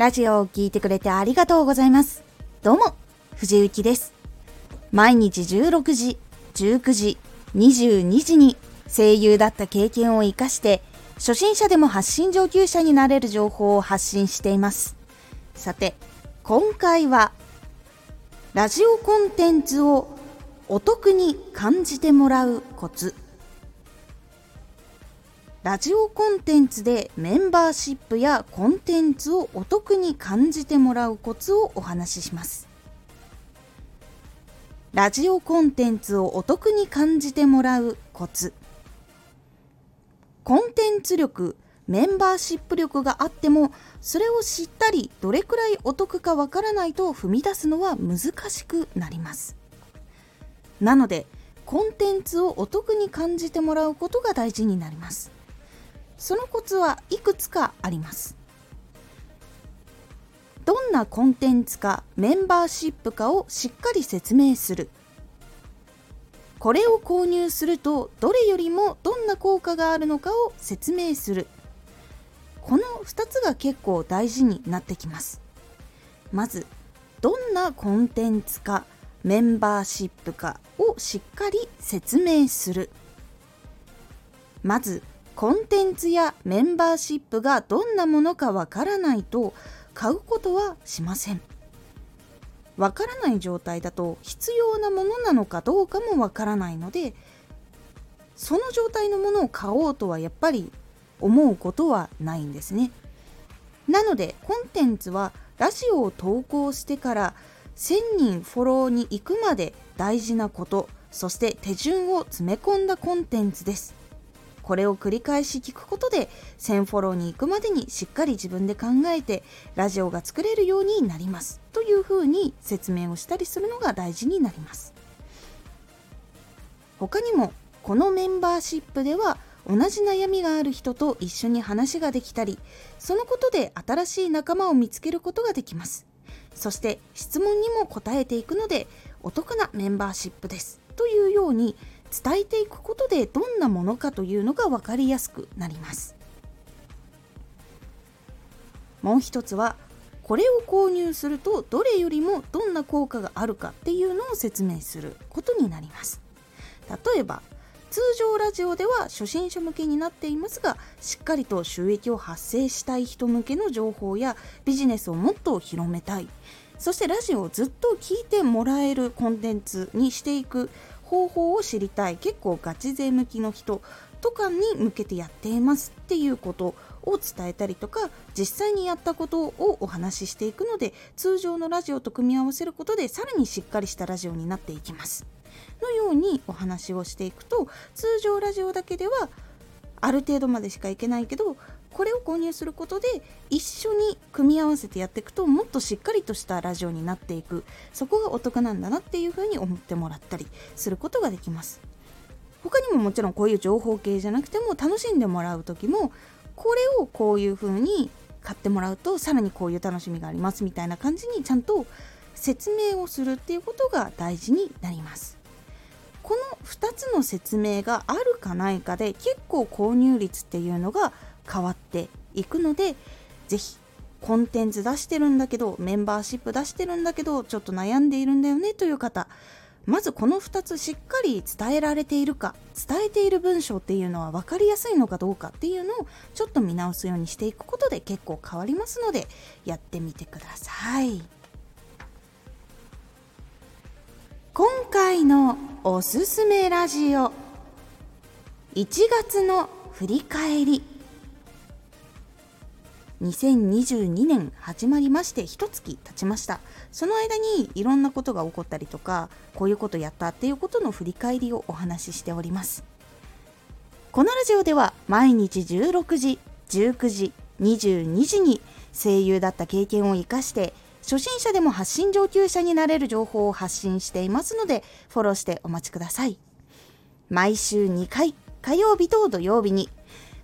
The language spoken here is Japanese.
ラジオを聴いてくれてありがとうございます。どうも、藤幸です。毎日16時、19時、22時に声優だった経験を活かして、初心者でも発信上級者になれる情報を発信しています。さて、今回は、ラジオコンテンツをお得に感じてもらうコツ。ラジオコンテンツでメンバーシップやコンテンツをお得に感じてもらうコツをお話しします。ラジオコンテンツをお得に感じてもらうコツ。コンテンツ力、メンバーシップ力があっても、それを知ったり、どれくらいお得かわからないと踏み出すのは難しくなります。なので、コンテンツをお得に感じてもらうことが大事になります。そのコツはいくつかあります。どんなコンテンツかメンバーシップかをしっかり説明する。これを購入するとどれよりもどんな効果があるのかを説明する。この2つが結構大事になってきます。まずどんなコンテンツかメンバーシップかをしっかり説明する。まずコンテンツやメンバーシップがどんなものかわからないと買うことはしません。わからない状態だと必要なものなのかどうかもわからないのでその状態のものを買おうとはやっぱり思うことはないんですね。なのでコンテンツはラジオを投稿してから1000人フォローに行くまで大事なことそして手順を詰め込んだコンテンツです。これを繰り返し聞くことで1000フォローに行くまでにしっかり自分で考えてラジオが作れるようになります。というふうに説明をしたりするのが大事になります。他にもこのメンバーシップでは同じ悩みがある人と一緒に話ができたりそのことで新しい仲間を見つけることができます。そして質問にも答えていくのでお得なメンバーシップです。というように伝えていくことでどんなものかというのが分かりやすくなります。もう一つはこれを購入するとどれよりもどんな効果があるかっていうのを説明することになります。例えば通常ラジオでは初心者向けになっていますがしっかりと収益を発生したい人向けの情報やビジネスをもっと広めたい。そしてラジオをずっと聞いてもらえるコンテンツにしていく。方法を知りたい。結構ガチ勢向きの人とかに向けてやっていますっていうことを伝えたりとか実際にやったことをお話ししていくので通常のラジオと組み合わせることでさらにしっかりしたラジオになっていきます。のようにお話をしていくと通常ラジオだけではある程度までしかいけないけどこれを購入することで一緒に組み合わせてやっていくともっとしっかりとしたラジオになっていく。そこがお得なんだなっていうふうに思ってもらったりすることができます。他にももちろんこういう情報系じゃなくても楽しんでもらう時もこれをこういうふうに買ってもらうとさらにこういう楽しみがありますみたいな感じにちゃんと説明をするっていうことが大事になります。この2つの説明があるかないかで結構購入率っていうのが変わっていくので是非コンテンツ出してるんだけどメンバーシップ出してるんだけどちょっと悩んでいるんだよねという方。まずこの2つしっかり伝えられているか伝えている文章っていうのは分かりやすいのかどうかっていうのをちょっと見直すようにしていくことで結構変わりますのでやってみてください。今回のおすすめラジオ。1月の振り返り。2022年始まりまして一月経ちました。その間にいろんなことが起こったりとかこういうことやったっていうことの振り返りをお話ししております。このラジオでは毎日16時19時22時に声優だった経験を生かして初心者でも発信上級者になれる情報を発信していますのでフォローしてお待ちください。毎週2回火曜日と土曜日に